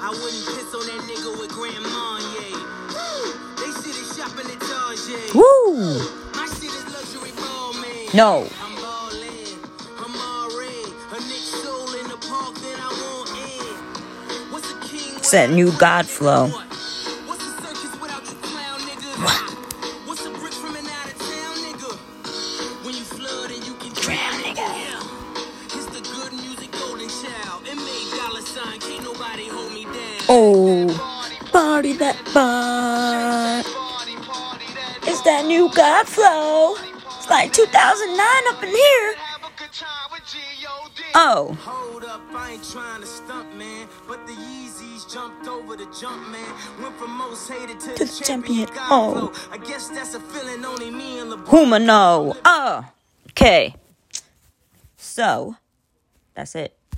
I wouldn't piss on that nigga with Grand Marnier. Woo! They see the shopping at Target. Woo! My shit is luxury ball, man. No. I'm ballin', I'm all red. A Nick soul in the park that I want in. What's a king? It's that new God flow. What's Oh, party that bar. It's that new God flow. It's like 2009 up in here. Oh, Hold up, I ain't trying to stunt, man. But the Yeezys jumped over the jump, man. Went from most hated to, To the champion. champion. Oh. I guess that's a feeling only me and LeBron. Huma no. Oh, uh, okay. So, that's it.